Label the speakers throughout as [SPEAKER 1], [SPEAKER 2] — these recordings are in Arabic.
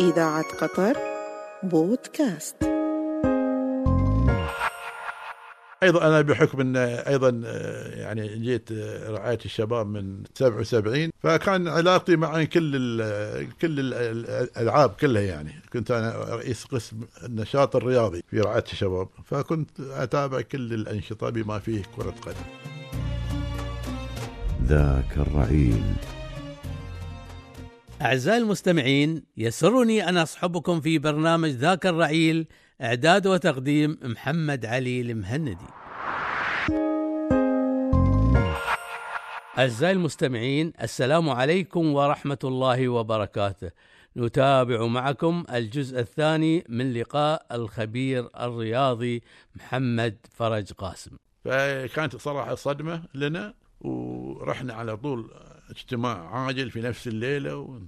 [SPEAKER 1] إذاعة قطر بودكاست.
[SPEAKER 2] أيضا أنا بحكم إن أيضا آه، يعني جيت آه، رعاية الشباب من 77 فكان علاقتي مع كل ال كل ال- الألعاب كلها يعني. كنت أنا رئيس قسم النشاط الرياضي في رعاية الشباب فكنت أتابع كل الأنشطة بما فيه كرة قدم.
[SPEAKER 3] ذاك الرعيل.
[SPEAKER 4] أعزائي المستمعين يسرني أن أصحبكم في برنامج ذاك الرعيل إعداد وتقديم محمد علي المهندي. أعزائي المستمعين السلام عليكم ورحمة الله وبركاته. نتابع معكم الجزء الثاني من لقاء الخبير الرياضي محمد فرج قاسم.
[SPEAKER 2] فكانت صراحة صدمة لنا ورحنا على طول اجتماع عاجل في نفس الليلة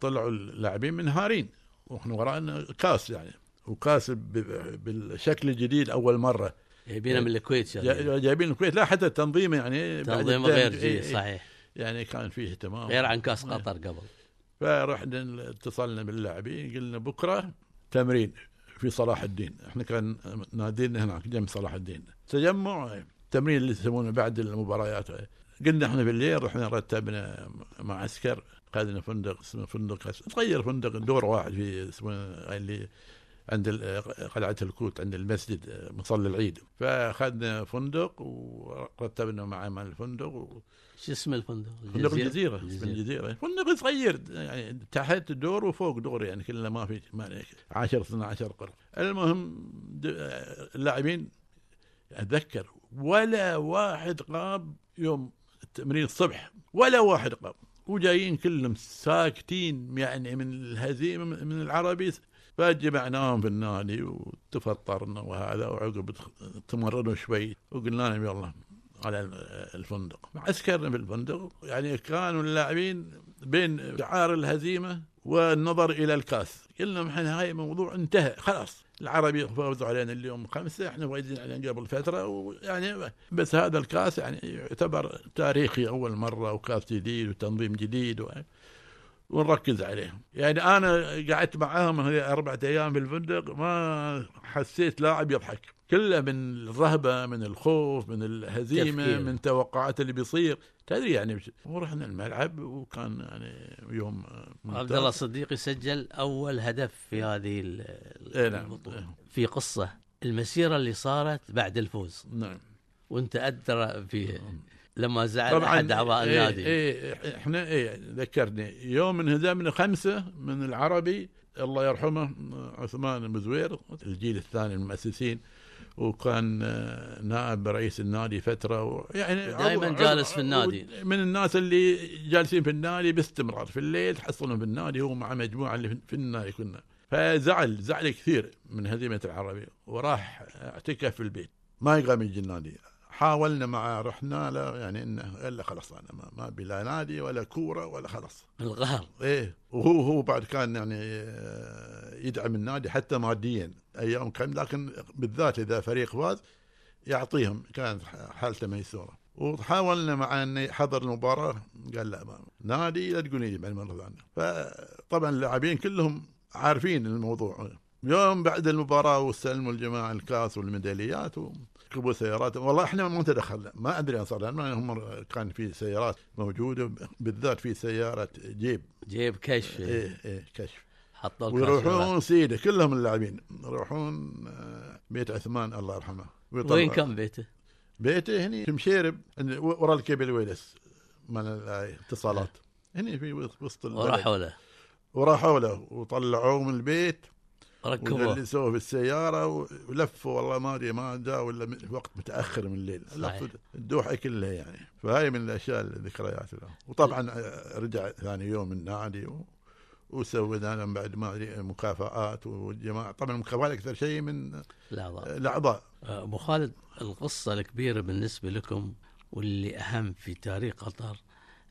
[SPEAKER 2] طلعوا اللاعبين منهارين وإحنا ورانا كاس يعني. وكاس ب- بالشكل الجديد أول مرة.
[SPEAKER 4] جايبينه من الكويت.
[SPEAKER 2] جا- جايبين الكويت. لا حتى التنظيم يعني بعد
[SPEAKER 4] تنظيم
[SPEAKER 2] الدم-
[SPEAKER 4] غير
[SPEAKER 2] إيه،
[SPEAKER 4] جي
[SPEAKER 2] إيه،
[SPEAKER 4] صحيح.
[SPEAKER 2] يعني كان فيه اهتمام.
[SPEAKER 4] غير عن كاس قطر قبل.
[SPEAKER 2] فرحنا اتصلنا باللاعبين قلنا بكرة تمرين في صلاح الدين. إحنا كان نادينا هناك جنب صلاح الدين. تجمع تمرين اللي يسمونه بعد المباريات. قلنا إحنا بالليل رحنا رتبنا معسكر خذنا فندق اسمه فندق صغير فندق دور واحد في اسمه اللي عند قلعة الكوت عند المسجد مصلى العيد. فأخذنا فندق ورتبنا مع الفندق و...
[SPEAKER 4] شو اسم الفندق؟
[SPEAKER 2] فندق الجزيرة؟ اسم الجزيرة. فندق صغير يعني تحت دور وفوق دور يعني كله ما في ما 10 12 غرفة المهم اللاعبين أتذكر ولا واحد قام يوم التمرين الصبح ولا واحد قام. وجايين كلهم ساكتين يعني من الهزيمة من العربي فجمعناهم في النادي وتفطرنا وهذا وعقب تمرنوا شوي. وقلنا لهم يلا على الفندق. عسكرنا في الفندق يعني كانوا اللاعبين بين شعار الهزيمة والنظر إلى الكاس. قلنا إحنا هاي موضوع انتهى خلاص. العربي فوزوا علينا اليوم خمسة إحنا فايزين عليهم قبل فتره ويعني بس هذا الكاس يعني يعتبر تاريخي أول مرة وكاس جديد وتنظيم جديد و ونركز عليه. يعني أنا قعدت معاهم هي أربعة أيام في الفندق ما حسيت لاعب يضحك. كله من الرهبة من الخوف من الهزيمة
[SPEAKER 4] تفكير.
[SPEAKER 2] من توقعات اللي بيصير. تدري يعني ورحنا الملعب وكان يعني يوم.
[SPEAKER 4] عبد الله صديقي سجل أول هدف في هذه ال-
[SPEAKER 2] إيه نعم.
[SPEAKER 4] البطولة. في قصة. المسيرة اللي صارت بعد الفوز.
[SPEAKER 2] نعم.
[SPEAKER 4] وانت أدرى فيه لما زعل أحد أعضاء
[SPEAKER 2] إيه
[SPEAKER 4] النادي.
[SPEAKER 2] إيه إحنا إيه ذكرني. يوم انهزمنا خمسة من العربي الله يرحمه عثمان المزوير الجيل الثاني من المؤسسين وكان آه، نائب رئيس النادي فترة يعني
[SPEAKER 4] دايماً
[SPEAKER 2] عضو-
[SPEAKER 4] جالس في النادي.
[SPEAKER 2] من الناس اللي جالسين في النادي باستمرار في الليل تحصلهم في النادي هو مع مجموعة اللي في- في النادي كنا. فزعل زعل كثير من هزيمة العربي وراح اعتكف في البيت. ما يقام يجي النادي. حاولنا معه رحنا له يعني إنه إلا خلاص أنا ما, ما أبي لا نادي ولا كورة ولا خلاص.
[SPEAKER 4] الغار
[SPEAKER 2] إيه وهو هو بعد كان يعني آه، يدعم النادي حتى ماديا أيام كان لكن بالذات إذا فريق فاز يعطيهم كانت حالته ميسورة. وحاولنا مع انه يحضر المباراة قال لا ما نادي لا تقول لي بعد مره ثانية فطبعا اللاعبين كلهم عارفين الموضوع. يوم بعد المباراة واستلموا الجماعة الكاس والميداليات وركبوا سيارات. والله إحنا ما تدخلنا. ما أدري صار لأن هم كان في سيارات موجودة بالذات في سيارة جيب.
[SPEAKER 4] جيب كشف.
[SPEAKER 2] إيه إيه كشف.
[SPEAKER 4] حطوا.
[SPEAKER 2] ويروحون سيدة كلهم اللاعبين. يروحون آه، بيت عثمان الله يرحمه.
[SPEAKER 4] وين كان بيته؟
[SPEAKER 2] بيته هني في مشيرب ورا الكيبل ويلس مال الاتصالات. هني في وسط-.
[SPEAKER 4] وراحوا له.
[SPEAKER 2] وراحوا له وطلعوه من البيت.
[SPEAKER 4] ركبوه.
[SPEAKER 2] وجلسوه في السيارة ولفوا والله ما أدري ما جاء ولا من- وقت متأخر من الليل. لفوا الدوحة كلها يعني. فهاي من الأشياء الذكريات له وطبعا رجع ثاني يوم النادي و... وسوي لنا بعد ما أدري مكافآت والجماعة. طبعا المكافآت أكثر شيء من
[SPEAKER 4] لحظة
[SPEAKER 2] الأعضاء.
[SPEAKER 4] أبو خالد القصة الكبيرة بالنسبة لكم واللي أهم في تاريخ قطر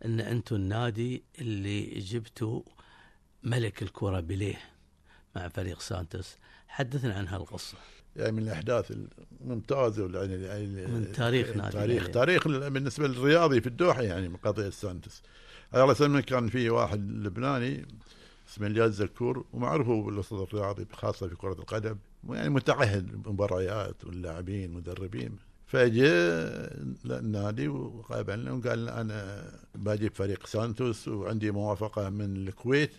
[SPEAKER 4] إن أنتم النادي اللي جبتوا ملك الكرة بليه. مع فريق سانتوس. حدثنا عن هالقصة.
[SPEAKER 2] يعني من الأحداث الممتازة ولا يعني يعني
[SPEAKER 4] من تاريخ نادي
[SPEAKER 2] تاريخ
[SPEAKER 4] الأهلي.
[SPEAKER 2] تاريخ بالنسبة للرياضي في الدوحة يعني من قضية سانتس الله يسلمك كان في واحد لبناني اسمه إلياس زكور ومعروف هو بالوسط الرياضي خاصة في كرة القدم يعني متعهد مباريات واللاعبين مدربين. فجاء النادي وقابلنا وقال أنا بجيب فريق سانتوس وعندي موافقة من الكويت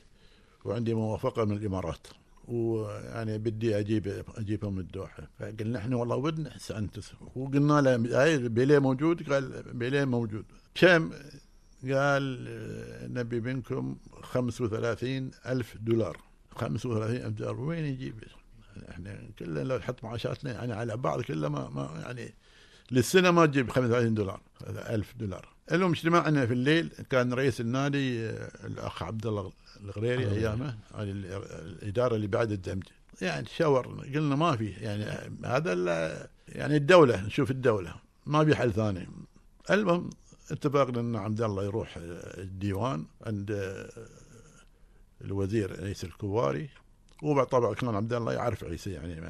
[SPEAKER 2] وعندي موافقة من الإمارات. ويعني بدي أجيب أجيبهم الدوحة. فقلنا إحنا والله ودنا سانتوس وقلنا له هاي بيليه موجود؟ قال بيليه موجود. كم؟ قال آه، نبي منكم 35 ألف دولار. 35 ألف دولار. وين يجيب؟ إحنا كلنا لو نحط معاشاتنا يعني على بعض كلها ما, ما يعني للسنة ما تجيب 35 دولار ألف دولار. المهم اجتماعنا في الليل كان رئيس النادي آه، الأخ عبد الله الغريري
[SPEAKER 4] آه.
[SPEAKER 2] أيامه على ال- الإدارة اللي بعد الدمج. يعني شاور قلنا ما في يعني هذا يعني الدولة نشوف الدولة ما في حل ثاني. المهم اتفقنا إن عبد الله يروح الديوان عند الوزير عيسى الكواري. وبعد طبعا كان عبد الله يعرف عيسى يعني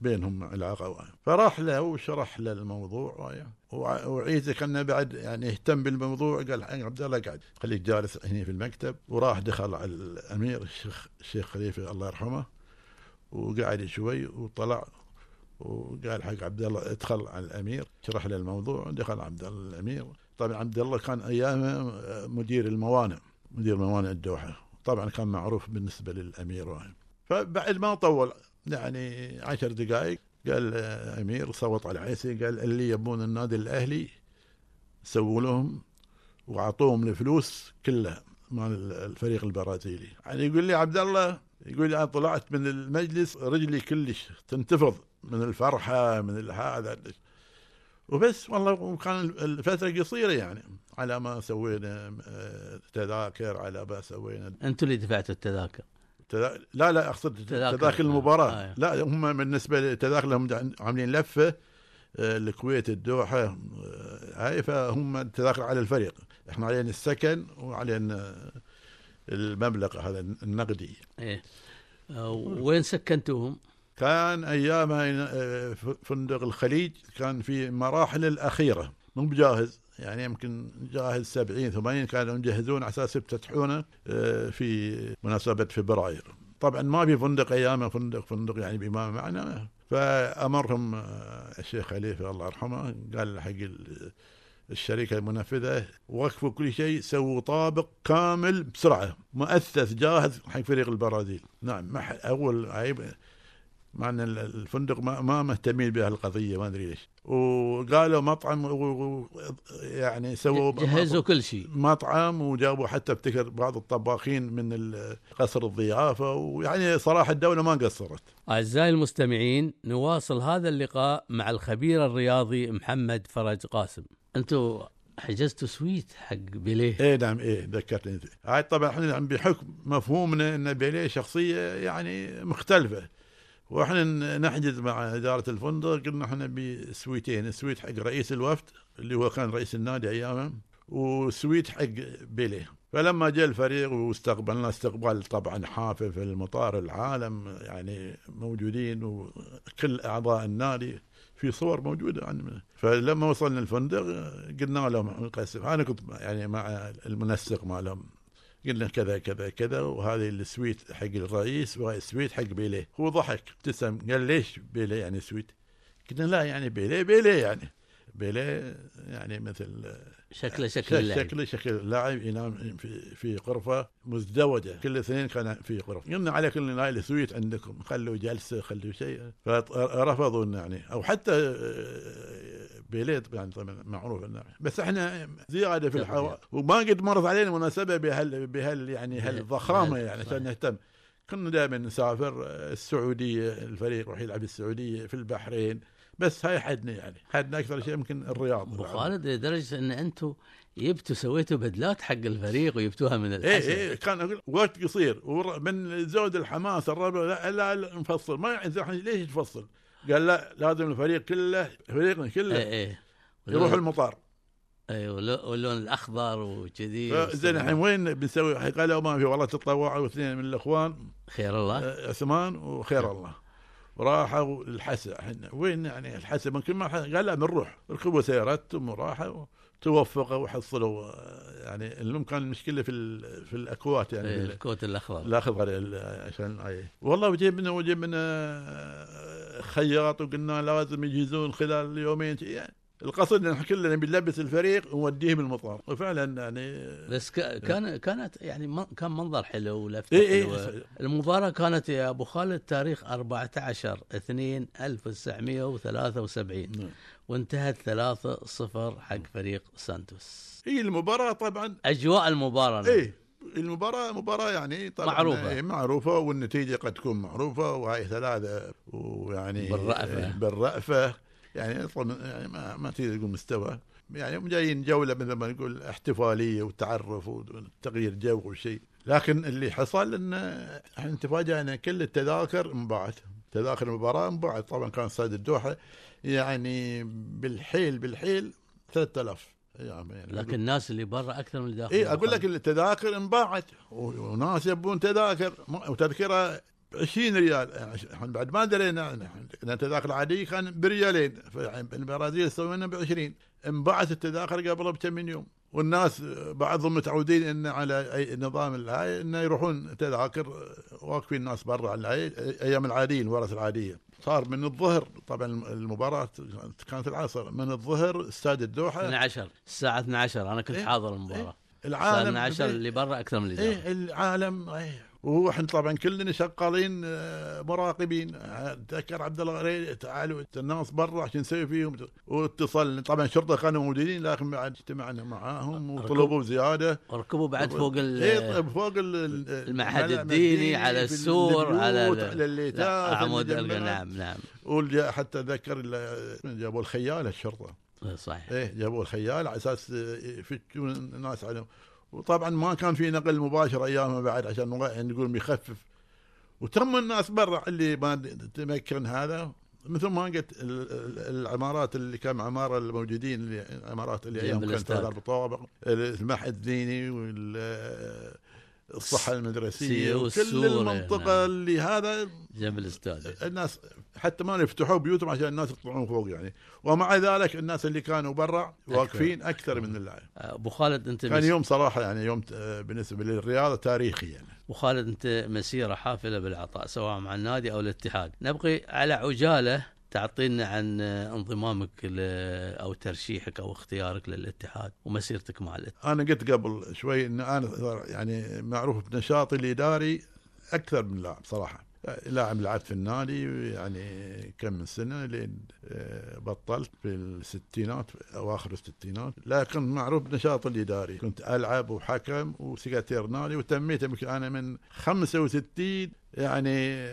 [SPEAKER 2] بينهم علاقه فراح له وشرح له الموضوع وع- وعيسى كان بعد يعني يهتم بالموضوع قال "حق عبد الله قاعد. خليك جالس هنا في المكتب. وراح دخل على الأمير الشيخ الشيخ خليفة الله يرحمه وقعد شوي وطلع. وقال حق عبد الله ادخل على الأمير شرح له الموضوع دخل عبد الله الأمير. طبعا عبد الله كان أيامه مدير الموانئ مدير موانئ الدوحه طبعا كان معروف بالنسبة للأمير. فبعد ما طول يعني عشر دقائق. قال أمير صوت على عيسى قال اللي يبون النادي الأهلي سووا لهم وأعطوهم الفلوس كلها مال الفريق البرازيلي. يعني يقول لي عبد الله يقول لي أنا طلعت من المجلس رجلي كلش تنتفض من الفرحة من هذا. وبس والله وكان الفترة قصيرة يعني على ما سوينا آه، تذاكر على ما سوينا.
[SPEAKER 4] أنتم اللي دفعتوا التذاكر.
[SPEAKER 2] تذا... لا لا أقصد
[SPEAKER 4] تذاكر.
[SPEAKER 2] تذاكر المباراة
[SPEAKER 4] آه.
[SPEAKER 2] لا هم بالنسبة للتذاكر لهم عاملين لفة آه، الكويت الدوحة آه، هاي فهم التذاكر على الفريق إحنا علينا السكن وعلينا آه، المبلغ هذا النقدي
[SPEAKER 4] إيه آه، وين سكنتوهم؟
[SPEAKER 2] كان ايامها آه، فندق الخليج كان في مراحل الأخيرة مو بجاهز يعني يمكن جاهز 70 80 كانوا يجهزون على أساس يفتتحونه آه، في مناسبة فبراير. طبعا ما في فندق ايامه فندق فندق يعني بما معنى فأمرهم آه، الشيخ خليفة الله يرحمه قال حق ال- الشركة المنفذة وقفوا كل شيء سووا طابق كامل بسرعة. مؤسس جاهز حق فريق البرازيل. نعم أول مع إن ال- الفندق ما, ما مهتمين بهالقضية ما أدري ليش وقالوا مطعم يعني سووا
[SPEAKER 4] جهزوا كل شيء.
[SPEAKER 2] مطعم وجابوا حتى افتكر بعض الطباخين من قصر الضيافة ويعني صراحة الدولة ما قصرت.
[SPEAKER 4] أعزائي المستمعين نواصل هذا اللقاء مع الخبير الرياضي محمد فرج قاسم. أنتم حجزتوا سويت حق بيليه؟
[SPEAKER 2] إيه نعم إيه ذكرتني. هاي طبعا إحنا بحكم مفهومنا إن بيليه شخصية يعني مختلفة. وإحنا نحجز مع إدارة الفندق قلنا إحنا بسويتين سويت حق رئيس الوفد اللي هو كان رئيس النادي ايامها وسويت حق بيليه فلما جاء الفريق واستقبلنا استقبال طبعا حافل في المطار العالم يعني موجودين وكل أعضاء النادي في صور موجودة عن فلما وصلنا الفندق قلنا لهم نقسم أنا كنت يعني مع المنسق مالهم. قلنا كذا كذا كذا وهذه السويت حق الرئيس وهذه السويت حق بيليه. هو ضحك ابتسم قال ليش بيليه يعني سويت؟ قلنا لا يعني بيليه بيليه يعني. بيليه يعني مثل
[SPEAKER 4] شكله شكل اللاعب.
[SPEAKER 2] شكله شكل لاعب ينام في في غرفة مزدوجة. كل اثنين كان في غرفة. قلنا على كل نايل سويت عندكم. خلوا جلسة خلوا شيء. فرفضوا يعني. أو حتى آه، بيليت يعني طبعا معروف إنه. بس إحنا زيادة في الحوا وما قد مرت علينا مناسبة بهال بهال يعني هالضخامة يعني عشان نهتم. كنا دائما نسافر آه، السعودية الفريق يروح يلعب السعودية في البحرين. بس هاي حدنا يعني. حدنا أكثر شيء يمكن الرياض.
[SPEAKER 4] أبو خالد لدرجة إن أنتم جبتوا سويتوا بدلات حق الفريق وجبتوها من
[SPEAKER 2] إيه
[SPEAKER 4] الحسن.
[SPEAKER 2] إيه كان أقول وقت قصير. من زود الحماس الربع لا, لا, لا نفصل. ما يعني ليش تفصل؟ قال لا لازم الفريق كله فريقنا كله
[SPEAKER 4] إيه إيه.
[SPEAKER 2] يروح المطار.
[SPEAKER 4] واللو- واللون الأخضر وكذي.
[SPEAKER 2] زين الحين وين بنسوي؟ قالوا ما في والله تطوعوا اثنين من الإخوان.
[SPEAKER 4] خير الله.
[SPEAKER 2] آه، عثمان وخير الله. وراحوا الحسا إحنا وين يعني الحسا؟ ممكن ما ح- قال لا بنروح ركبوا سيارتهم وراحوا توفقوا وحصلوا يعني اللهم كان المشكلة في في الأكوات يعني
[SPEAKER 4] إيه، الكوت الأخضر.
[SPEAKER 2] الأخضر ال- عشان أي. والله وجبنا وجبنا خياط وقلنا لازم يجهزون خلال يومين. يعني القصد إن كلنا بنلبس الفريق ونوديهم المطار. وفعلا يعني
[SPEAKER 4] بس ك- كان كانت يعني كان منظر حلو ولفته
[SPEAKER 2] اي
[SPEAKER 4] حلوة.
[SPEAKER 2] اي
[SPEAKER 4] المباراة كانت يا أبو خالد تاريخ 14 2 1973
[SPEAKER 2] نعم.
[SPEAKER 4] وانتهت 3 0 حق فريق سانتوس.
[SPEAKER 2] هي المباراة طبعا
[SPEAKER 4] أجواء المباراة
[SPEAKER 2] إيه المباراة مباراة يعني طبعا
[SPEAKER 4] معروفة.
[SPEAKER 2] إيه معروفة والنتيجة قد تكون معروفة وهي ثلاثة ويعني
[SPEAKER 4] بالرأفة.
[SPEAKER 2] إيه بالرأفة. يعني طبعا يعني ما ما تقدر تقول مستوى. يعني هم جايين جولة مثل ما نقول احتفالية وتعرف وتغيير جو وشيء لكن اللي حصل إن إحنا تفاجئنا كل التذاكر انباعت تذاكر المباراة انباعت طبعا كان استاد الدوحة. يعني بالحيل بالحيل 3000 يعني
[SPEAKER 4] لكن الناس اللي برا أكثر من اللي داخل
[SPEAKER 2] اي أقول لك التذاكر انباعت وناس يبون تذاكر. وتذكرة 20 ريال. إحنا بعد ما درينا ان التذاكر العاديه كان بريالين. في البرازيل يسوونها ب 20 انباعت التذاكر قبل بكم من يوم. والناس بعضهم متعودين إن على أي نظام الهاي انه يروحون تذاكر واقفين الناس برا على أيام العاديه الورث العادية. صار من الظهر طبعا المباراة كانت العصر. من الظهر استاد الدوحة.
[SPEAKER 4] 12 الساعة 12 أنا كنت
[SPEAKER 2] إيه.
[SPEAKER 4] حاضر المباراة. الساعة
[SPEAKER 2] العالم
[SPEAKER 4] 12 اللي برا أكثر من اللي داخل.
[SPEAKER 2] إيه العالم إيه. وإحنا طبعا كلنا شغالين آه، مراقبين. آه، تذكر عبد الله غريب تعالوا الناس برا عشان نسوي فيهم. واتصل طبعا الشرطه كانوا موجودين لكن بعد اجتمعنا معاهم وطلبوا زيادة.
[SPEAKER 4] وركبوا بعد فوق ال-
[SPEAKER 2] إيه طيب فوق ال- ال-
[SPEAKER 4] المعهد الديني على السور على
[SPEAKER 2] البيوت،
[SPEAKER 4] ال-
[SPEAKER 2] على الليتات
[SPEAKER 4] لا، عمود. نعم. نعم
[SPEAKER 2] حتى ذكر جابوا الخيال الشرطة.
[SPEAKER 4] صحيح.
[SPEAKER 2] إيه جابوا الخيال على أساس يفتشون الناس عليهم وطبعا ما كان في نقل مباشر ايامها بعد عشان نقول بيخفف وتم الناس برا اللي ما تمكن هذا مثل ما قلت ال- ال- العمارات اللي كان عمارة الموجودين اللي العمارات اللي أيام كانت. ثلاث طوابق المعهد الديني والصحه المدرسية وكل المنطقة
[SPEAKER 4] نعم.
[SPEAKER 2] اللي هذا
[SPEAKER 4] جنب الاستاد.
[SPEAKER 2] الناس حتى ما يفتحوا بيوتهم عشان الناس يطلعون فوق يعني. ومع ذلك الناس اللي كانوا برا واقفين أكثر من اللاعب
[SPEAKER 4] أبو خالد أنت
[SPEAKER 2] كان. يوم صراحة يعني يوم بالنسبة للرياضة تاريخي يعني.
[SPEAKER 4] أبو خالد أنت مسيرة حافلة بالعطاء سواء مع النادي أو الاتحاد. نبغي على عجالة تعطينا عن انضمامك. أو ترشيحك أو اختيارك للاتحاد ومسيرتك مع الاتحاد.
[SPEAKER 2] أنا قلت قبل شوي إن أنا يعني معروف بنشاطي الإداري أكثر من لاعب صراحة. لاعب لعبت في النادي يعني كم من سنة لين آه، بطلت في الستينات أواخر الستينات. لكن معروف بنشاطي الإداري. كنت ألعب وحكم وسكرتير نادي وتميت يمكن أنا من 65 يعني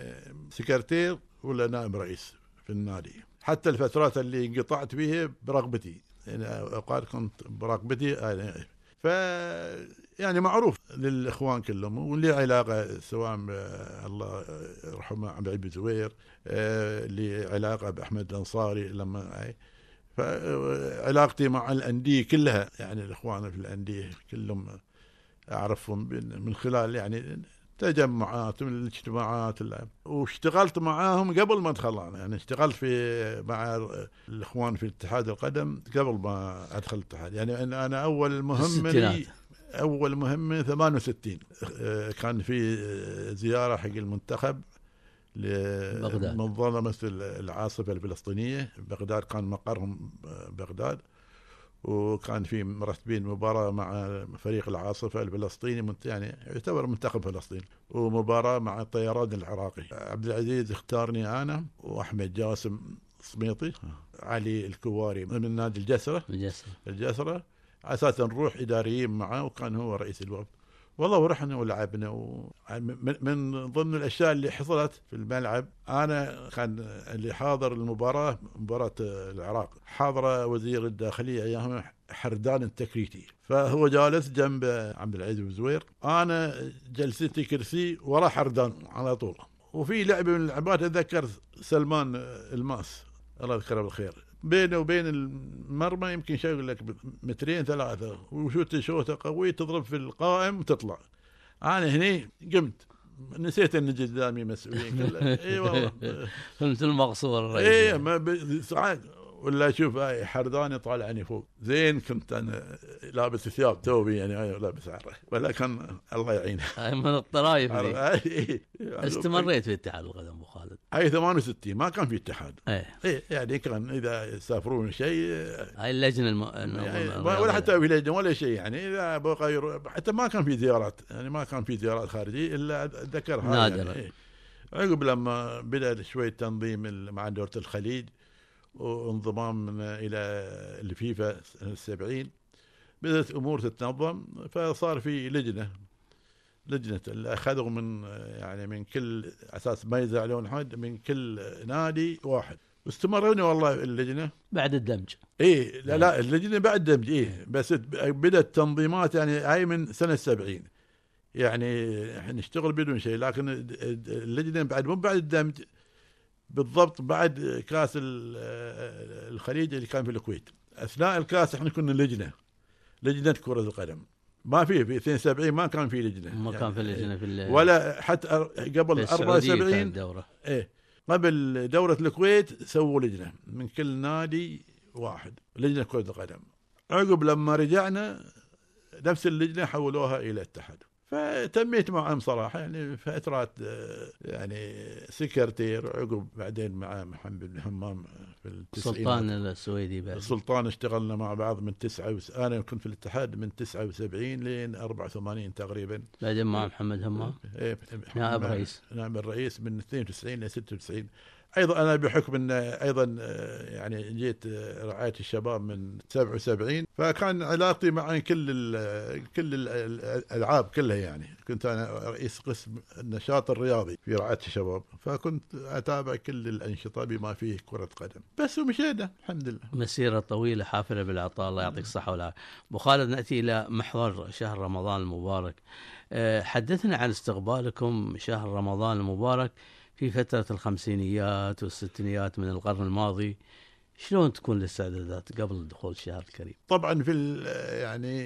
[SPEAKER 2] سكرتير ولا نائب رئيس. في النادي. حتى الفترات اللي انقطعت فيها برغبتي. يعني أوقات كنت برغبتي يعني ف يعني معروف للإخوان كلهم واللي علاقة سواء الله يرحمه عبد العزيز زوير آه، اللي علاقة بأحمد الأنصاري لما فعلاقتي مع الأندية كلها يعني الإخوان في الأندية كلهم أعرفهم من خلال يعني تجمعات من الاجتماعات اللي- واشتغلت معاهم قبل ما ادخل أنا يعني اشتغلت في مع الإخوان في اتحاد القدم قبل ما أدخل الاتحاد. يعني أنا أول مهمه. لي أول مهمه 68 آه، كان في زيارة حق المنتخب. لمنظمه العاصفة الفلسطينية. بغداد كان مقرهم بغداد. وكان في مرتبين مباراة مع فريق العاصفة الفلسطيني منت- يعني يعتبر منتخب فلسطين ومباراة مع الطيران العراقي. عبد العزيز اختارني أنا وأحمد جاسم سميطي علي الكواري من نادي الجسرة.
[SPEAKER 4] مجسم
[SPEAKER 2] الجسرة. على أساس نروح إداريين معاه وكان هو رئيس الوفد. والله ورحنا ولعبنا و... من, من ضمن الأشياء اللي حصلت في الملعب أنا كان اللي حاضر المباراة مباراة العراق حاضره وزير الداخلية ايامها حردان التكريتي فهو جالس جنب عبد العزيز بن أنا جلستي كرسي ورا حردان على طول وفي لعبة من اللعبات أتذكر سلمان الماس الله يذكره بالخير. بينه وبين المرمى يمكن شيء يقول لك مترين ثلاثة وشوت شوطه قويه تضرب في القائم وتطلع. أنا هني قمت. نسيت إن قدامي مسؤولين إي والله.
[SPEAKER 4] مثل المقصور
[SPEAKER 2] إي ما ساعات ولا أشوف هاي حرداني طالعني فوق زين كنت أنا لابس ثياب توبي يعني لابس عره ولا كان الله يعينه
[SPEAKER 4] هاي من الطرايف.
[SPEAKER 2] هاي
[SPEAKER 4] استمريت في اتحاد القدم أبو خالد
[SPEAKER 2] هاي 68 ما كان في اتحاد
[SPEAKER 4] إيه
[SPEAKER 2] إيه يعني كان إذا يسافرون شيء
[SPEAKER 4] هاي اللجنة الم...
[SPEAKER 2] يعني ولا حتى في لجنة ولا شيء يعني إذا بقى يروح حتى ما كان في زيارات يعني ما كان في زيارات خارجية إلا اتذكر هاي
[SPEAKER 4] نادراً.
[SPEAKER 2] يعني إيه. عقب لما بدأ شوية تنظيم مع دورة الخليج وانضمام إلى الفيفا سنه 70 بدأت امور تتنظم فصار في لجنة لجنة اللي أخذوا من يعني من كل أساس ما يزعلون حد من كل نادي واحد. واستمروني والله اللجنة.
[SPEAKER 4] بعد الدمج.
[SPEAKER 2] إيه لا لا اللجنة بعد دمج إيه. بس بدأت تنظيمات يعني هاي من سنة 70 يعني إحنا نشتغل بدون شيء لكن اللجنة بعد مو بعد الدمج. بالضبط بعد كاس ال- الخليج اللي كان في الكويت. أثناء الكاس إحنا كنا لجنة لجنة كرة القدم. ما في في 72 ما كان في لجنة.
[SPEAKER 4] ما كان في اللجنه في
[SPEAKER 2] ولا حتى قبل
[SPEAKER 4] السعودية
[SPEAKER 2] 74
[SPEAKER 4] كانت دورة.
[SPEAKER 2] إيه. قبل دورة الكويت سووا لجنة من كل نادي واحد لجنة كرة القدم. عقب لما رجعنا نفس اللجنة حولوها إلى الاتحاد. فتميت معهم صراحة يعني فترات آه، يعني سكرتير عقب بعدين مع محمد بن حمام في التسعينات.
[SPEAKER 4] سلطان السويدي بعد.
[SPEAKER 2] السلطان اشتغلنا مع بعض من تسعة وس... أنا كنت في الاتحاد من 79 لين 84 تقريبا.
[SPEAKER 4] بعدين مع محمد همام
[SPEAKER 2] إيه،
[SPEAKER 4] نائب رئيس.
[SPEAKER 2] نائب الرئيس من 92 ل 96 أيضا أنا بحكم إن أيضا آه، يعني جيت آه، رعاية الشباب من 77 فكان علاقتي مع كل ال كل ال- الألعاب كلها يعني. كنت أنا رئيس قسم النشاط الرياضي في رعاية الشباب فكنت أتابع كل الأنشطة بما فيه كرة قدم. بس ومشينا الحمد لله.
[SPEAKER 4] مسيرة طويلة حافلة بالعطاء الله يعطيك الصحة والعافية. أبو خالد نأتي إلى محور شهر رمضان المبارك. حدثنا عن استقبالكم شهر رمضان المبارك. في فترة الخمسينيات والستينيات من القرن الماضي شلون تكون الاستعدادات قبل دخول الشهر الكريم؟
[SPEAKER 2] طبعا في يعني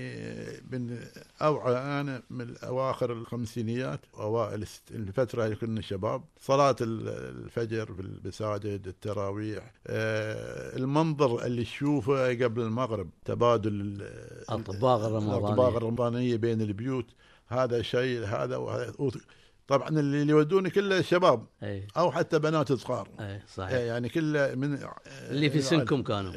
[SPEAKER 2] من اوعى أنا من اواخر الخمسينيات وأوائل الفترة اللي كنا شباب. صلاة ال- الفجر في المساجد التراويح آه، المنظر اللي تشوفه قبل المغرب تبادل ال-
[SPEAKER 4] الأطباق الرمضانية.
[SPEAKER 2] الاطباق الرمضانية بين البيوت. هذا شيء هذا وهذا طبعا اللي يودوني كله شباب
[SPEAKER 4] أي.
[SPEAKER 2] أو حتى بنات صغار.
[SPEAKER 4] أي صحيح.
[SPEAKER 2] يعني كله من
[SPEAKER 4] اللي في سنكم كانوا.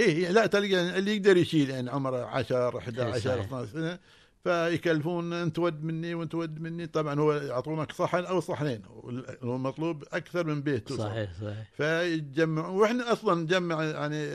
[SPEAKER 2] إيه لا تلقى اللي يقدر يشيل يعني عمره 10 11
[SPEAKER 4] صحيح.
[SPEAKER 2] 12 سنة. فيكلفون أنت ود مني وأنت ود مني. طبعا هو يعطونك صحن أو صحنين. هو مطلوب أكثر من بيت.
[SPEAKER 4] صحيح صحيح.
[SPEAKER 2] فيتجمعون وإحنا أصلا نجمع يعني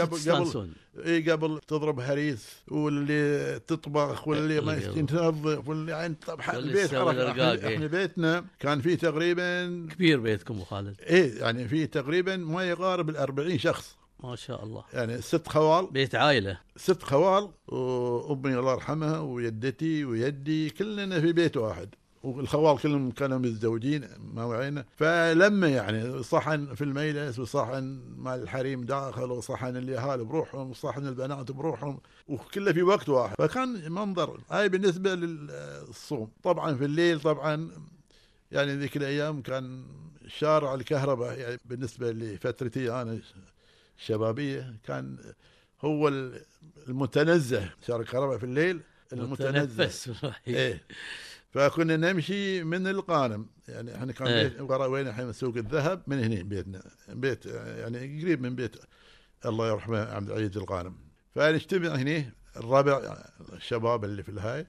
[SPEAKER 2] قبل قبل. إي قبل تضرب هريس واللي تطبخ واللي ما يشتي تنظف واللي يعني طبعا البيت
[SPEAKER 4] إحنا.
[SPEAKER 2] إحنا بيتنا كان فيه تقريبا
[SPEAKER 4] كبير بيتكم أبو خالد.
[SPEAKER 2] إيه يعني فيه تقريبا ما يقارب ال 40 شخص.
[SPEAKER 4] ما شاء الله.
[SPEAKER 2] يعني ست خوال.
[SPEAKER 4] بيت عائلة.
[SPEAKER 2] ست خوال وأمي الله يرحمها ويدتي ويدي كلنا في بيت واحد. والخوال كلهم كانوا متزوجين ما وعينا. فلما يعني صحن في المجلس وصحن مال الحريم داخل وصحن الاهالي بروحهم وصحن البنات بروحهم وكله في وقت واحد. فكان منظر هاي بالنسبة للصوم. طبعا في الليل طبعا يعني ذيك الأيام كان شارع الكهرباء يعني بالنسبة لفترتي أنا الشبابيه كان هو المتنزه. شارع الكهرباء في الليل المتنزه. إيه. فكنا نمشي من القانم. يعني إحنا كان ورا وين الحين سوق الذهب من هنا بيتنا. بيت يعني قريب من بيت الله يرحمه عبد العزيز القانم. فنجتمع هنا الربع الشباب اللي في الهاي.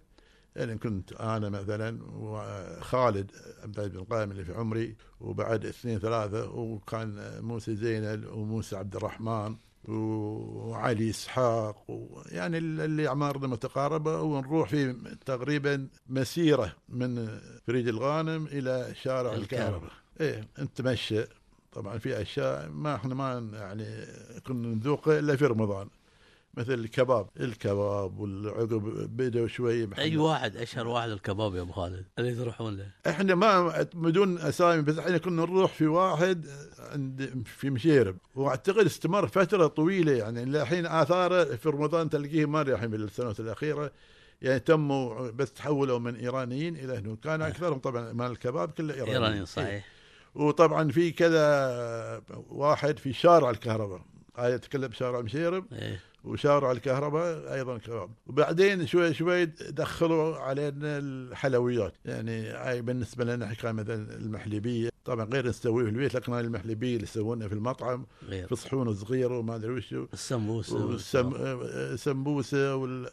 [SPEAKER 2] يعني كنت أنا مثلا وخالد عبد العزيز بن قايم اللي في عمري وبعد اثنين ثلاثة وكان موسى زينل وموسى عبد الرحمن وعلي إسحاق يعني اللي اعمارنا متقاربة ونروح في تقريبا مسيرة من فريج الغانم إلى شارع
[SPEAKER 4] الكهرباء.
[SPEAKER 2] الكهرباء إيه نتمشى. طبعا في أشياء ما إحنا ما يعني كنا نذوقها إلا في رمضان. مثل الكباب الكباب والعقب بدوا شوي محل-
[SPEAKER 4] أي واحد أشهر واحد الكباب يا أبو خالد. اللي تروحون له.
[SPEAKER 2] إحنا ما بدون أسامي بس إحنا كنا نروح في واحد عند في مشيرب. وأعتقد استمر فترة طويلة يعني للحين آثاره في رمضان تلقيه ما الحين بالسنوات الأخيرة. يعني تموا بس تحولوا من إيرانيين إلى هنود. كان أكثرهم طبعا مال الكباب كله ايراني
[SPEAKER 4] ايراني صحيح.
[SPEAKER 2] وطبعا في كذا واحد في شارع الكهرباء. هاي اتكلم شارع مشيرب.
[SPEAKER 4] إيه.
[SPEAKER 2] وشارع الكهرباء أيضا كباب وبعدين شوي شوي دخلوا علينا الحلويات. يعني هاي بالنسبة لنا كان مثلا المحلبية. طبعا غير نسويه في البيت لكن المحلبية اللي يسوونها في المطعم
[SPEAKER 4] غير
[SPEAKER 2] في صحون صغيره وما أدري وشو
[SPEAKER 4] السمبوسة
[SPEAKER 2] والسم... السمبوسة وال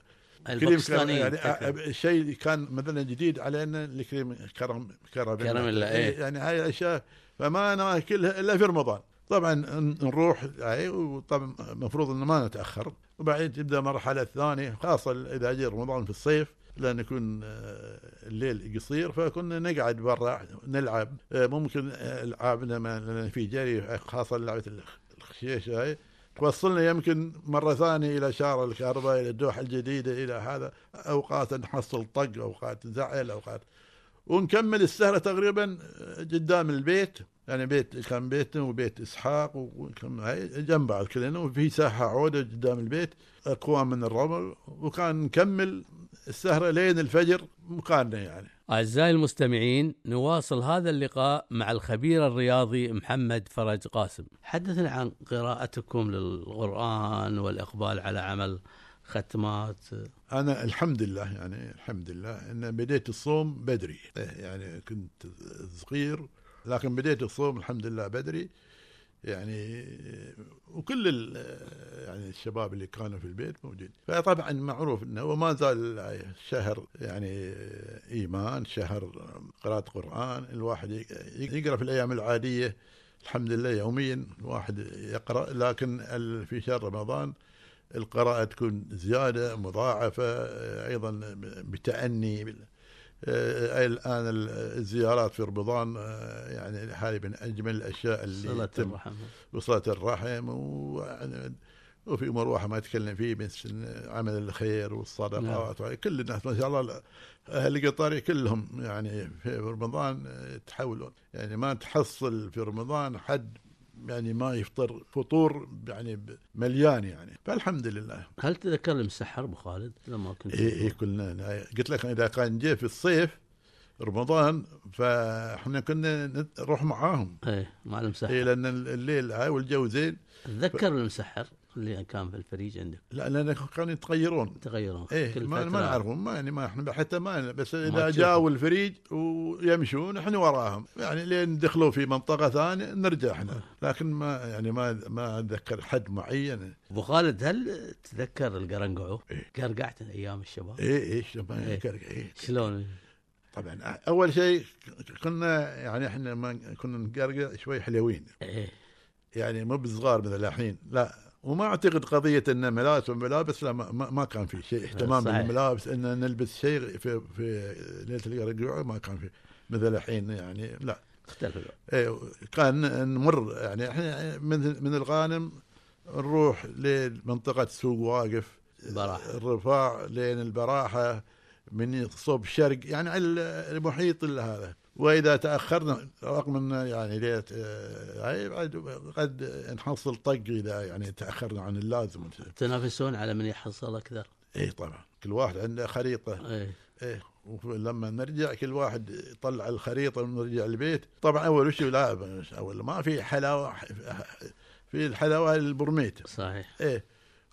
[SPEAKER 2] كريم كرم
[SPEAKER 4] الباكستاني
[SPEAKER 2] يعني الشيء كان مثلا جديد علينا الكريم كرم كرم
[SPEAKER 4] كراميلا، إيه.
[SPEAKER 2] يعني هاي الأشياء فما ناكلها إلا في رمضان. طبعا نروح يعني وطبعا المفروض ان ما نتأخر. وبعدين تبدا مرحلة ثانية خاصة إذا جاء رمضان في الصيف لأن يكون آه، الليل قصير فكنا نقعد برا نلعب. آه، ممكن آه، العابنا لأن في جري خاصة لعبة الخ- الخشيشه هاي. توصلنا يمكن مرة ثانية إلى شارع الكهرباء إلى الدوحة الجديدة إلى هذا. أوقات نحصل طق أوقات زعل أوقات. ونكمل السهرة تقريبا قدام البيت. يعني بيت كان بيتنا وبيت إسحاق وكم هاي جنب بعض كلنا وفي ساحة عودة قدام البيت أكوام من الرمل وكان نكمل السهرة لين الفجر مكاننا يعني.
[SPEAKER 4] أعزائي المستمعين نواصل هذا اللقاء مع الخبير الرياضي محمد فرج قاسم. حدثنا عن قراءتكم للقرآن والإقبال على عمل ختمات.
[SPEAKER 2] أنا الحمد لله يعني الحمد لله إن بديت الصوم بدري. إيه يعني كنت صغير لكن بديت الصوم الحمد لله بدري. يعني وكل يعني الشباب اللي كانوا في البيت موجود. فطبعا معروف إنه وما زال شهر يعني إيمان شهر قراءة قرآن. الواحد يقرأ في الأيام العادية الحمد لله يوميا الواحد يقرأ. لكن في شهر رمضان القراءة تكون آه، أيضا بتأني آه، الآن الزيارات في رمضان آه، يعني هذه من أجمل الأشياء اللي تتم
[SPEAKER 4] الرحم
[SPEAKER 2] وصلة الرحم و... وفي أمور واحد ما يتكلم فيه مثل عمل الخير والصدقات نعم. كل الناس ما شاء الله أهل قطري كلهم يعني في رمضان يتحولون يعني ما تحصل في رمضان حد يعني ما يفطر فطور يعني مليان يعني. فالحمد لله.
[SPEAKER 4] هل تذكر المسحر ابو خالد؟ لما كنت
[SPEAKER 2] اي اي كلنا قلت لك إذا كان جاء في الصيف رمضان فإحنا كنا نروح معاهم.
[SPEAKER 4] إيه مع المسحر
[SPEAKER 2] اي لأن الليل هاي والجو زين.
[SPEAKER 4] تذكر المسحر اللي كان في الفريج عندك؟
[SPEAKER 2] لا لأن كانوا يتغيرون.
[SPEAKER 4] تغيرون
[SPEAKER 2] إيه
[SPEAKER 4] كل
[SPEAKER 2] ما. ما نعرفهم ما يعني ما إحنا حتى ما بس
[SPEAKER 4] إذا.
[SPEAKER 2] جاوا الفريج ويمشون إحنا وراهم. يعني لين دخلوا في منطقة ثانية نرجع إحنا. لكن ما يعني ما ما أتذكر حد معين.
[SPEAKER 4] أبو خالد هل تذكر القرنقعو؟
[SPEAKER 2] إيه.
[SPEAKER 4] قرقعت أيام الشباب؟
[SPEAKER 2] إيه إيه ما
[SPEAKER 4] إيه.
[SPEAKER 2] إيه.
[SPEAKER 4] شلون؟
[SPEAKER 2] طبعا أول شيء كنا يعني إحنا ما كنا نقرقع شوي حلوين.
[SPEAKER 4] إيه.
[SPEAKER 2] يعني مو بصغار مثل الحين. لا وما أعتقد قضية إن ملابس وملابس لا ما, ما- كان في شيء. اهتمام
[SPEAKER 4] صحيح.
[SPEAKER 2] بالملابس إن نلبس شيء في في ليلة الرجوع ما كان في. مثل الحين يعني لا.
[SPEAKER 4] اختلف
[SPEAKER 2] إيه كان نمر يعني إحنا من من الغانم نروح لمنطقة سوق واقف
[SPEAKER 4] براحة.
[SPEAKER 2] الرفاع لين البراحة من صوب الشرق يعني على المحيط هذا. وإذا تأخرنا رغم أن يعني ليت آه، هاي بعد قد نحصل طق إذا يعني تأخرنا عن اللازم.
[SPEAKER 4] تنافسون على من يحصل أكثر.
[SPEAKER 2] اي طبعا كل واحد عنده خريطة.
[SPEAKER 4] إيه.
[SPEAKER 2] إيه ولما نرجع كل واحد يطلع الخريطة ونرجع البيت. طبعا أول شيء لا أول ما في حلاوة في الحلاوة البرميت.
[SPEAKER 4] صحيح.
[SPEAKER 2] إيه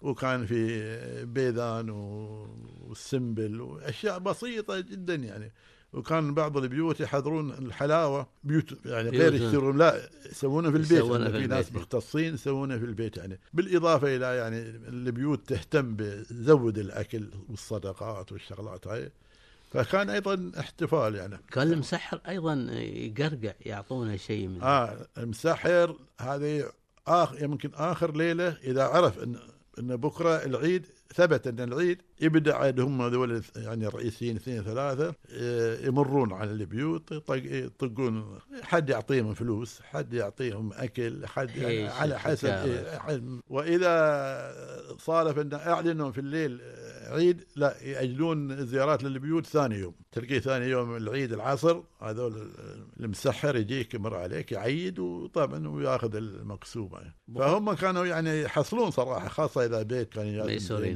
[SPEAKER 2] وكان في بيذان و- والسنبل وأشياء بسيطة جدا يعني. وكان بعض البيوت يحضرون الحلاوة بيوت يعني غير
[SPEAKER 4] بيوت.
[SPEAKER 2] يشترون لا يسوونها في البيت
[SPEAKER 4] يسوونها
[SPEAKER 2] يعني
[SPEAKER 4] في
[SPEAKER 2] في ناس. مختصين يسوونها في البيت يعني بالإضافة إلى يعني البيوت تهتم بزود الأكل والصدقات والشغلات هاي فكان أيضا احتفال يعني
[SPEAKER 4] كان المسحر أيضا يقرقع يعطونا شيء من
[SPEAKER 2] آه المسحر هذه آخر يمكن آخر ليلة إذا عرف ان إن بكرة العيد ثبت إن العيد يبدأ عاد هم هذول يعني الرئيسيين اثنين ثلاثة آه، يمرون على البيوت يطق- يطقون حد يعطيهم فلوس حد يعطيهم أكل حد يعني على حسب. إيه وإذا صادف ان أعلنوا في الليل عيد لا يأجلون زيارات للبيوت ثاني يوم. تلقيه ثاني يوم العيد العصر هذول المسحر يجيك يمر عليك يعيد وطبعا وياخذ المقسومة. فهم كانوا يعني يحصلون صراحة خاصة إذا بيت كان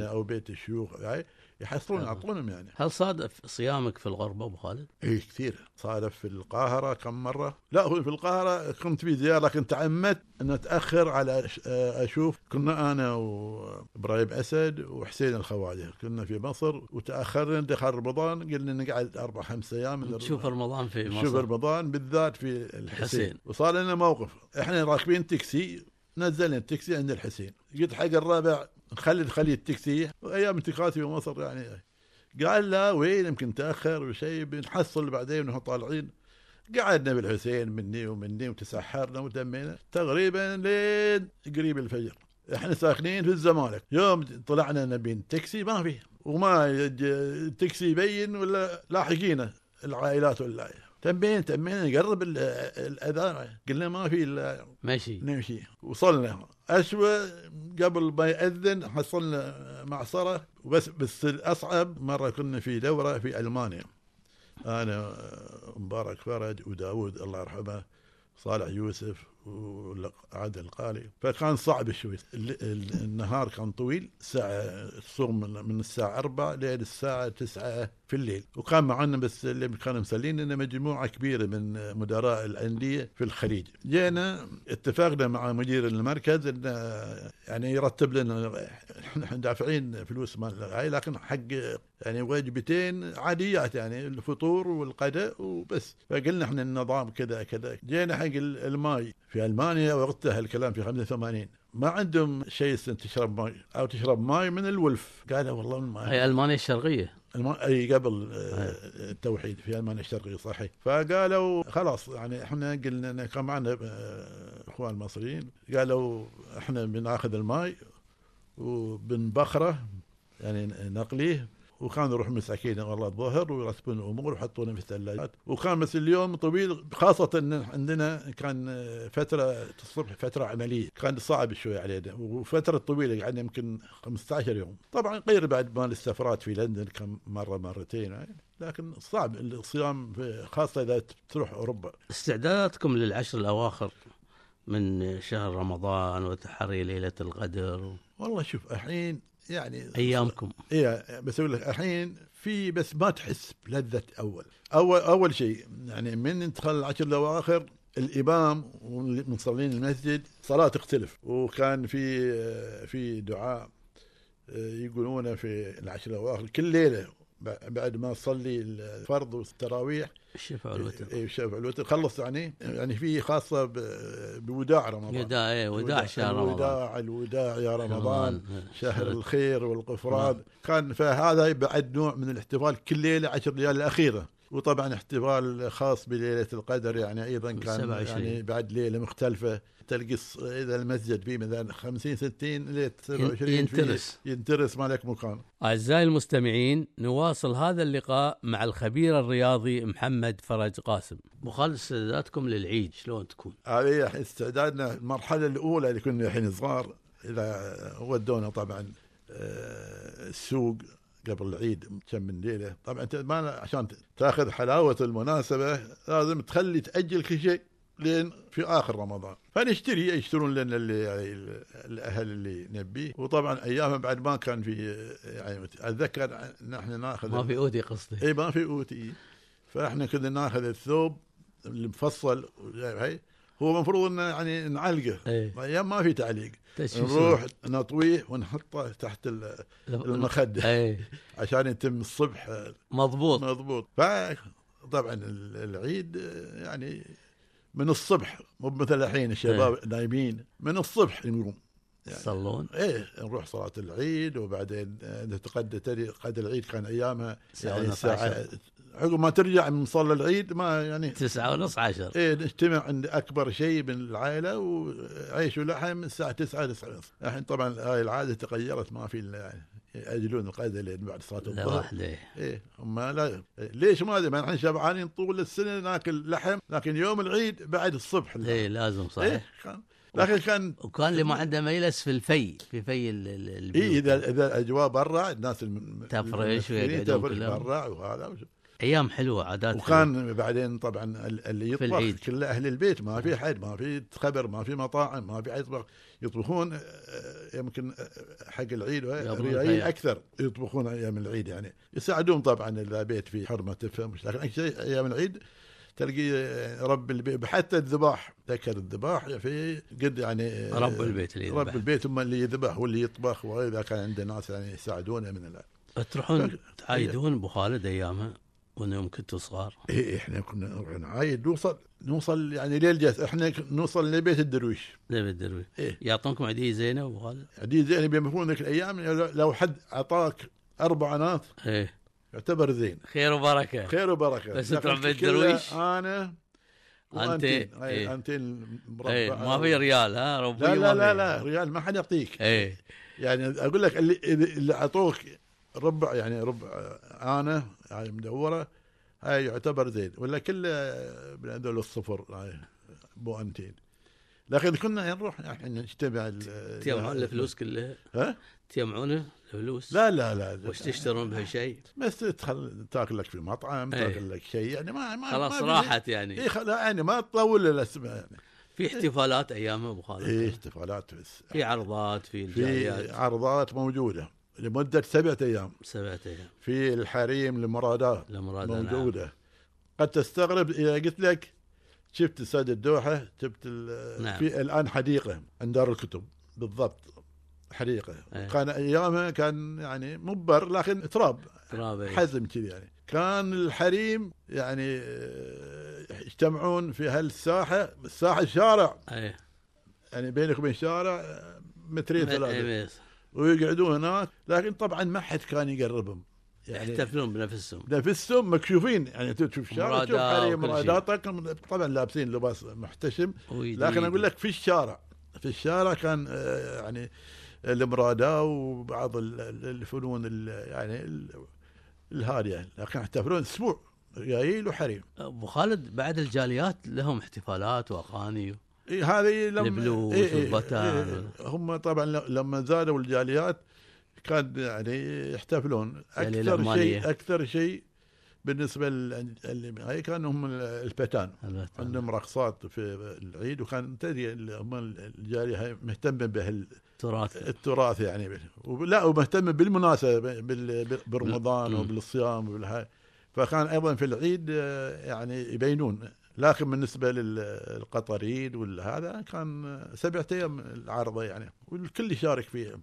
[SPEAKER 2] أو بيت الشيوخ. هاي يحصلون
[SPEAKER 4] آه.
[SPEAKER 2] يعطونهم يعني.
[SPEAKER 4] هل صادف صيامك في الغربة أبو خالد؟
[SPEAKER 2] اي كثير. صادف في القاهرة كم مرة؟ لا هو في القاهرة كنت في زيارة لكن تعمدت أن أتأخر على أش- أشوف كنا أنا وإبراهيم أسد وحسين الخواجة. كنا في مصر وتأخرنا دخل رمضان قلنا نقعد أربع خمس أيام.
[SPEAKER 4] تشوف رمضان في
[SPEAKER 2] شوف
[SPEAKER 4] مصر.
[SPEAKER 2] رمضان بالذات في الحسين.
[SPEAKER 4] الحسين.
[SPEAKER 2] وصار لنا موقف. إحنا راكبين تاكسي نزلنا التاكسي عند الحسين. قلت حق الربع نخلي نخلي التاكسي وايام انتقالاتي في مصر يعني. قال لا وين يمكن تأخر وشيء بنحصل بعدين ونحن طالعين. قعدنا بالحسين مني ومني وتسحرنا وتمينا تقريبا لين قريب الفجر. إحنا ساكنين في الزمالك. يوم طلعنا نبي تاكسي ما في. وما التاكسي يبين ولا لاحقينا العائلات ولا. تمين تمينا نقرب ال- الأذان. قلنا ما في إلا
[SPEAKER 4] ماشي.
[SPEAKER 2] نمشي. وصلنا. أسوأ قبل ما يأذن حصلنا معصرة وبس بس الأصعب مرة كنا في دورة في ألمانيا. أنا مبارك فرج وداود الله يرحمه صالح يوسف وعادل القالي فكان صعب شوي. ال- ال- النهار كان طويل ساعة تصوم من الساعة 4 لين الساعة 9 في الليل. وكان معنا بس اللي كانوا مسلين لنا مجموعة كبيرة من مدراء الأندية في الخليج. جينا اتفقنا مع مدير المركز انه يعني يرتب لنا إحنا دافعين فلوس مال هاي لكن حق يعني وجبتين عاديات يعني الفطور والغداء وبس. فقلنا إحنا النظام كذا كذا. جينا حق ال- الماي. في ألمانيا وقتها الكلام في 85 ما عندهم شيء تشرب ماي أو تشرب ماي من الولف. قالوا والله الماي
[SPEAKER 4] هي ألمانيا الشرقية.
[SPEAKER 2] الم... أي قبل آه، التوحيد في ألمانيا الشرقية صحيح. فقالوا خلاص يعني إحنا قلنا كان معنا آه، إخوان مصريين. قالوا إحنا بناخذ الماي وبنبخره يعني نقليه. وكانوا يروحوا مساكين والله الظهر ويرتبون الأمور ويحطونه في الثلاجات وكان بس اليوم طويل خاصة عندنا كان فترة الصبح فترة عملية كان صعب شوي علينا وفترة طويلة قعدنا يمكن 15 يوم. طبعا غير بعد ما الاستفراد في لندن كم مرة مرتين يعني لكن صعب الصيام خاصة إذا تروح أوروبا.
[SPEAKER 4] استعداداتكم للعشر الأواخر من شهر رمضان وتحري ليلة القدر؟
[SPEAKER 2] والله شوف الحين يعني
[SPEAKER 4] أيامكم.
[SPEAKER 2] إيه بس أقول لك الحين في بس ما تحس بلذة أول. أول أول شيء يعني من انتقال العشر الأواخر الإمام والمصلين المسجد صلاة تختلف. وكان في في دعاء يقولونه في العشر الأواخر كل ليلة بعد ما تصلي الفرض والتراويح.
[SPEAKER 4] الشفع والوتر
[SPEAKER 2] اي الشفع الوتر. خلص يعني يعني في خاصة بوداع رمضان.
[SPEAKER 4] وداع إيه، وداع شهر رمضان.
[SPEAKER 2] الوداع الوداع يا رمضان. شهر الخير والغفران كان فهذا بعد نوع من الاحتفال كل ليلة عشر ليال الأخيرة. وطبعا احتفال خاص بليلة القدر يعني أيضا كان
[SPEAKER 4] 27.
[SPEAKER 2] يعني بعد ليلة مختلفة تلقى اذا المسجد فيه مثلا 50 60 ليلة 27 فيه
[SPEAKER 4] ينترس.
[SPEAKER 2] ينترس ما لك مكان
[SPEAKER 4] أعزائي المستمعين نواصل هذا اللقاء مع الخبير الرياضي محمد فرج قاسم خالد استعداداتكم للعيد شلون تكون؟
[SPEAKER 2] هذه استعدادنا المرحلة الأولى اللي كنا الحين صغار إذا ودونا طبعا آه، السوق قبل العيد كم من ليلة. طبعا أنت ما عشان تأخذ حلاوة المناسبة لازم تخلي تأجل كل شيء لين في آخر رمضان. فنشتري يشترون لنا اللي يعني ال- الأهل اللي نبيه وطبعا ايامها بعد ما كان في يعني أتذكر نحن نأخذ
[SPEAKER 4] ما في أودي قصدي.
[SPEAKER 2] اي ما في أوتي. فإحنا كنا نأخذ الثوب المفصل هي هو المفروض إنه يعني نعلقه.
[SPEAKER 4] إيه.
[SPEAKER 2] أيام ما في تعليق.
[SPEAKER 4] تشويش.
[SPEAKER 2] نروح نطويه ونحطه تحت ال- المخدة.
[SPEAKER 4] اي
[SPEAKER 2] عشان يتم الصبح.
[SPEAKER 4] مضبوط.
[SPEAKER 2] مضبوط. فطبعا ال- العيد يعني من الصبح مو مثل الحين الشباب نايمين من الصبح نقوم. يعني
[SPEAKER 4] يصلون.
[SPEAKER 2] إيه نروح صلاة العيد وبعدين نتقدى تدري قد العيد كان
[SPEAKER 4] أيامها
[SPEAKER 2] يعني
[SPEAKER 4] 12.
[SPEAKER 2] الساعة عقب ما ترجع من صلاه العيد ما يعني
[SPEAKER 4] تسعة ونص عشر.
[SPEAKER 2] إيه نجتمع عند أكبر شيء من العائلة وعيش ولحم الساعة 9 9 ونص. الحين طبعا هاي العادة تغيرت ما في يعني يأجلون الغداء لين بعد صلاة
[SPEAKER 4] لا
[SPEAKER 2] الظهر. إيه هم لا ليش ما أدري نحن شبعانين طول السنة ناكل لحم لكن يوم العيد بعد الصبح.
[SPEAKER 4] اي لازم
[SPEAKER 2] إيه
[SPEAKER 4] صحيح
[SPEAKER 2] كان لكن كان
[SPEAKER 4] وكان اللي ما عنده ما يجلس في الفي في في ال- البيوت.
[SPEAKER 2] اي اذا إذا الأجواء برا الناس
[SPEAKER 4] تفرش
[SPEAKER 2] تفرش. برا وهذا.
[SPEAKER 4] أيام حلوة عادات
[SPEAKER 2] وكان بعدين طبعا ال- اللي يطبخ
[SPEAKER 4] العيد.
[SPEAKER 2] كله أهل البيت ما في حد ما في خبر ما في مطاعم ما في حد يطبخ يطبخون آه، يمكن آه، حق العيد. أكثر يطبخون أيام العيد يعني. يساعدون طبعا إذا بيت في حرمة تفهم. لكن أيام العيد تلقي آه، رب البيت حتى الذباح ذكر الذباح في قد يعني
[SPEAKER 4] رب البيت اللي
[SPEAKER 2] رب
[SPEAKER 4] يذبح.
[SPEAKER 2] البيت هم اللي يذبح واللي يطبخ. وإذا كان عنده ناس يعني يساعدونه من
[SPEAKER 4] تروحون تعايدون أبو خالد أيامها؟ وانه يوم كنتوا صغار
[SPEAKER 2] إيه إحنا كنا نروح نعايد نوصل نوصل يعني ليل جاس إحنا نوصل لبيت الدرويش
[SPEAKER 4] زي الدروي
[SPEAKER 2] إيه.
[SPEAKER 4] يعطونكم عيدية زينة ابو خالد
[SPEAKER 2] عدي زين بيمفون ذيك الأيام لو- لو حد أعطاك أربع ناس
[SPEAKER 4] إيه
[SPEAKER 2] يعتبر زين
[SPEAKER 4] خير وبركة
[SPEAKER 2] خير وبركة
[SPEAKER 4] بس
[SPEAKER 2] لكن
[SPEAKER 4] تروح بيت
[SPEAKER 2] كله
[SPEAKER 4] درويش.
[SPEAKER 2] أنا وأنتين.
[SPEAKER 4] أنتين.
[SPEAKER 2] أي،
[SPEAKER 4] إيه.
[SPEAKER 2] انتين
[SPEAKER 4] إيه ما في ريال ها ربي
[SPEAKER 2] لا لا لا. لا ريال ما حد يعطيك
[SPEAKER 4] إيه
[SPEAKER 2] يعني أقول لك اللي اللي أعطوك ربع يعني ربع أنا يعني مدورة هاي يعتبر زين. ولا كله من هذول الصفر هاي بو أنتين. لكن كنا نروح إحنا نجتمع
[SPEAKER 4] تجمعون الفلوس كلها؟
[SPEAKER 2] ها؟
[SPEAKER 4] تجمعون الفلوس؟
[SPEAKER 2] لا لا لا
[SPEAKER 4] وش تشترون بها شيء
[SPEAKER 2] بس تدخل تاكل لك في مطعم
[SPEAKER 4] إيه.
[SPEAKER 2] تاكل لك شيء يعني ما ما
[SPEAKER 4] خلاص
[SPEAKER 2] ما
[SPEAKER 4] راحت يعني.
[SPEAKER 2] اي خلا يعني ما تطول الاسماء يعني.
[SPEAKER 4] في احتفالات ايامها أبو خالد؟
[SPEAKER 2] اي احتفالات بس.
[SPEAKER 4] في عرضات في
[SPEAKER 2] في عرضات موجودة. لمدة سبعة أيام.
[SPEAKER 4] سبعة أيام.
[SPEAKER 2] في الحريم المرادات
[SPEAKER 4] لمراد
[SPEAKER 2] موجودة. قد تستغرب إذا قلت لك شفت استاد الدوحة شفت ال-
[SPEAKER 4] نعم.
[SPEAKER 2] في الآن حديقة عند دار الكتب. بالضبط. حديقة.
[SPEAKER 4] إيه.
[SPEAKER 2] كان أيامها كان يعني مبر لكن تراب.
[SPEAKER 4] تراب.
[SPEAKER 2] حزم كذي يعني. كان الحريم يعني آه، يجتمعون في هالساحة الساحه شارع.
[SPEAKER 4] إيه
[SPEAKER 2] يعني بينك وبين شارع آه، مترين ثلاثة.
[SPEAKER 4] إيه.
[SPEAKER 2] ويقعدون هناك لكن طبعا ما حد كان يقربهم. يعني
[SPEAKER 4] يحتفلون بنفسهم.
[SPEAKER 2] نفسهم مكشوفين. يعني تشوف شارع تشوف طبعا لابسين لباس محتشم. لكن. أقول لك في الشارع في الشارع كان آه، يعني المرادا وبعض ال- ال- الفنون ال- يعني ال- الهادية. لكن يحتفلون أسبوع ريايل وحريم.
[SPEAKER 4] أبو خالد بعد الجاليات لهم احتفالات
[SPEAKER 2] وأغاني؟ هذه لما
[SPEAKER 4] البلوز
[SPEAKER 2] إيه إيه
[SPEAKER 4] والبتان.
[SPEAKER 2] إيه هم طبعا لما زادوا الجاليات كان يعني يحتفلون
[SPEAKER 4] يعني أكثر.
[SPEAKER 2] شيء أكثر شيء بالنسبة لل- اللي هاي كانوا هم البتان
[SPEAKER 4] البتان.
[SPEAKER 2] عندهم رقصات في العيد وكان تدري هم الجالية هاي مهتم به
[SPEAKER 4] تراث
[SPEAKER 2] التراث يعني لا ومهتم بالمناسبة برمضان. وبالصيام وبالهاي فكان أيضا في العيد آه، يعني يبينون لكن بالنسبة للقطريين والهذا كان سبعة أيام العرضة يعني والكل يشارك فيها.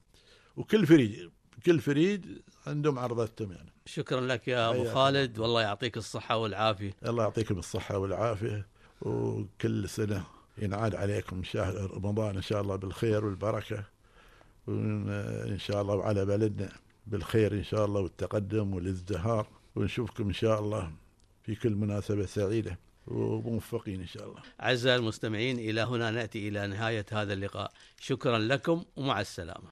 [SPEAKER 2] وكل فريق كل فريق عندهم عرضتهم يعني.
[SPEAKER 4] شكرا لك يا
[SPEAKER 2] أبو
[SPEAKER 4] خالد. والله يعطيك الصحة والعافية.
[SPEAKER 2] الله يعطيكم الصحة والعافية وكل سنة ينعاد عليكم شهر رمضان إن شاء الله بالخير والبركة وإن شاء الله وعلى بلدنا بالخير إن شاء الله والتقدم والازدهار. ونشوفكم إن شاء الله في كل مناسبة سعيدة. وموفقين إن شاء الله.
[SPEAKER 4] أعزائي المستمعين إلى هنا نأتي إلى نهاية هذا اللقاء. شكرا لكم ومع السلامة.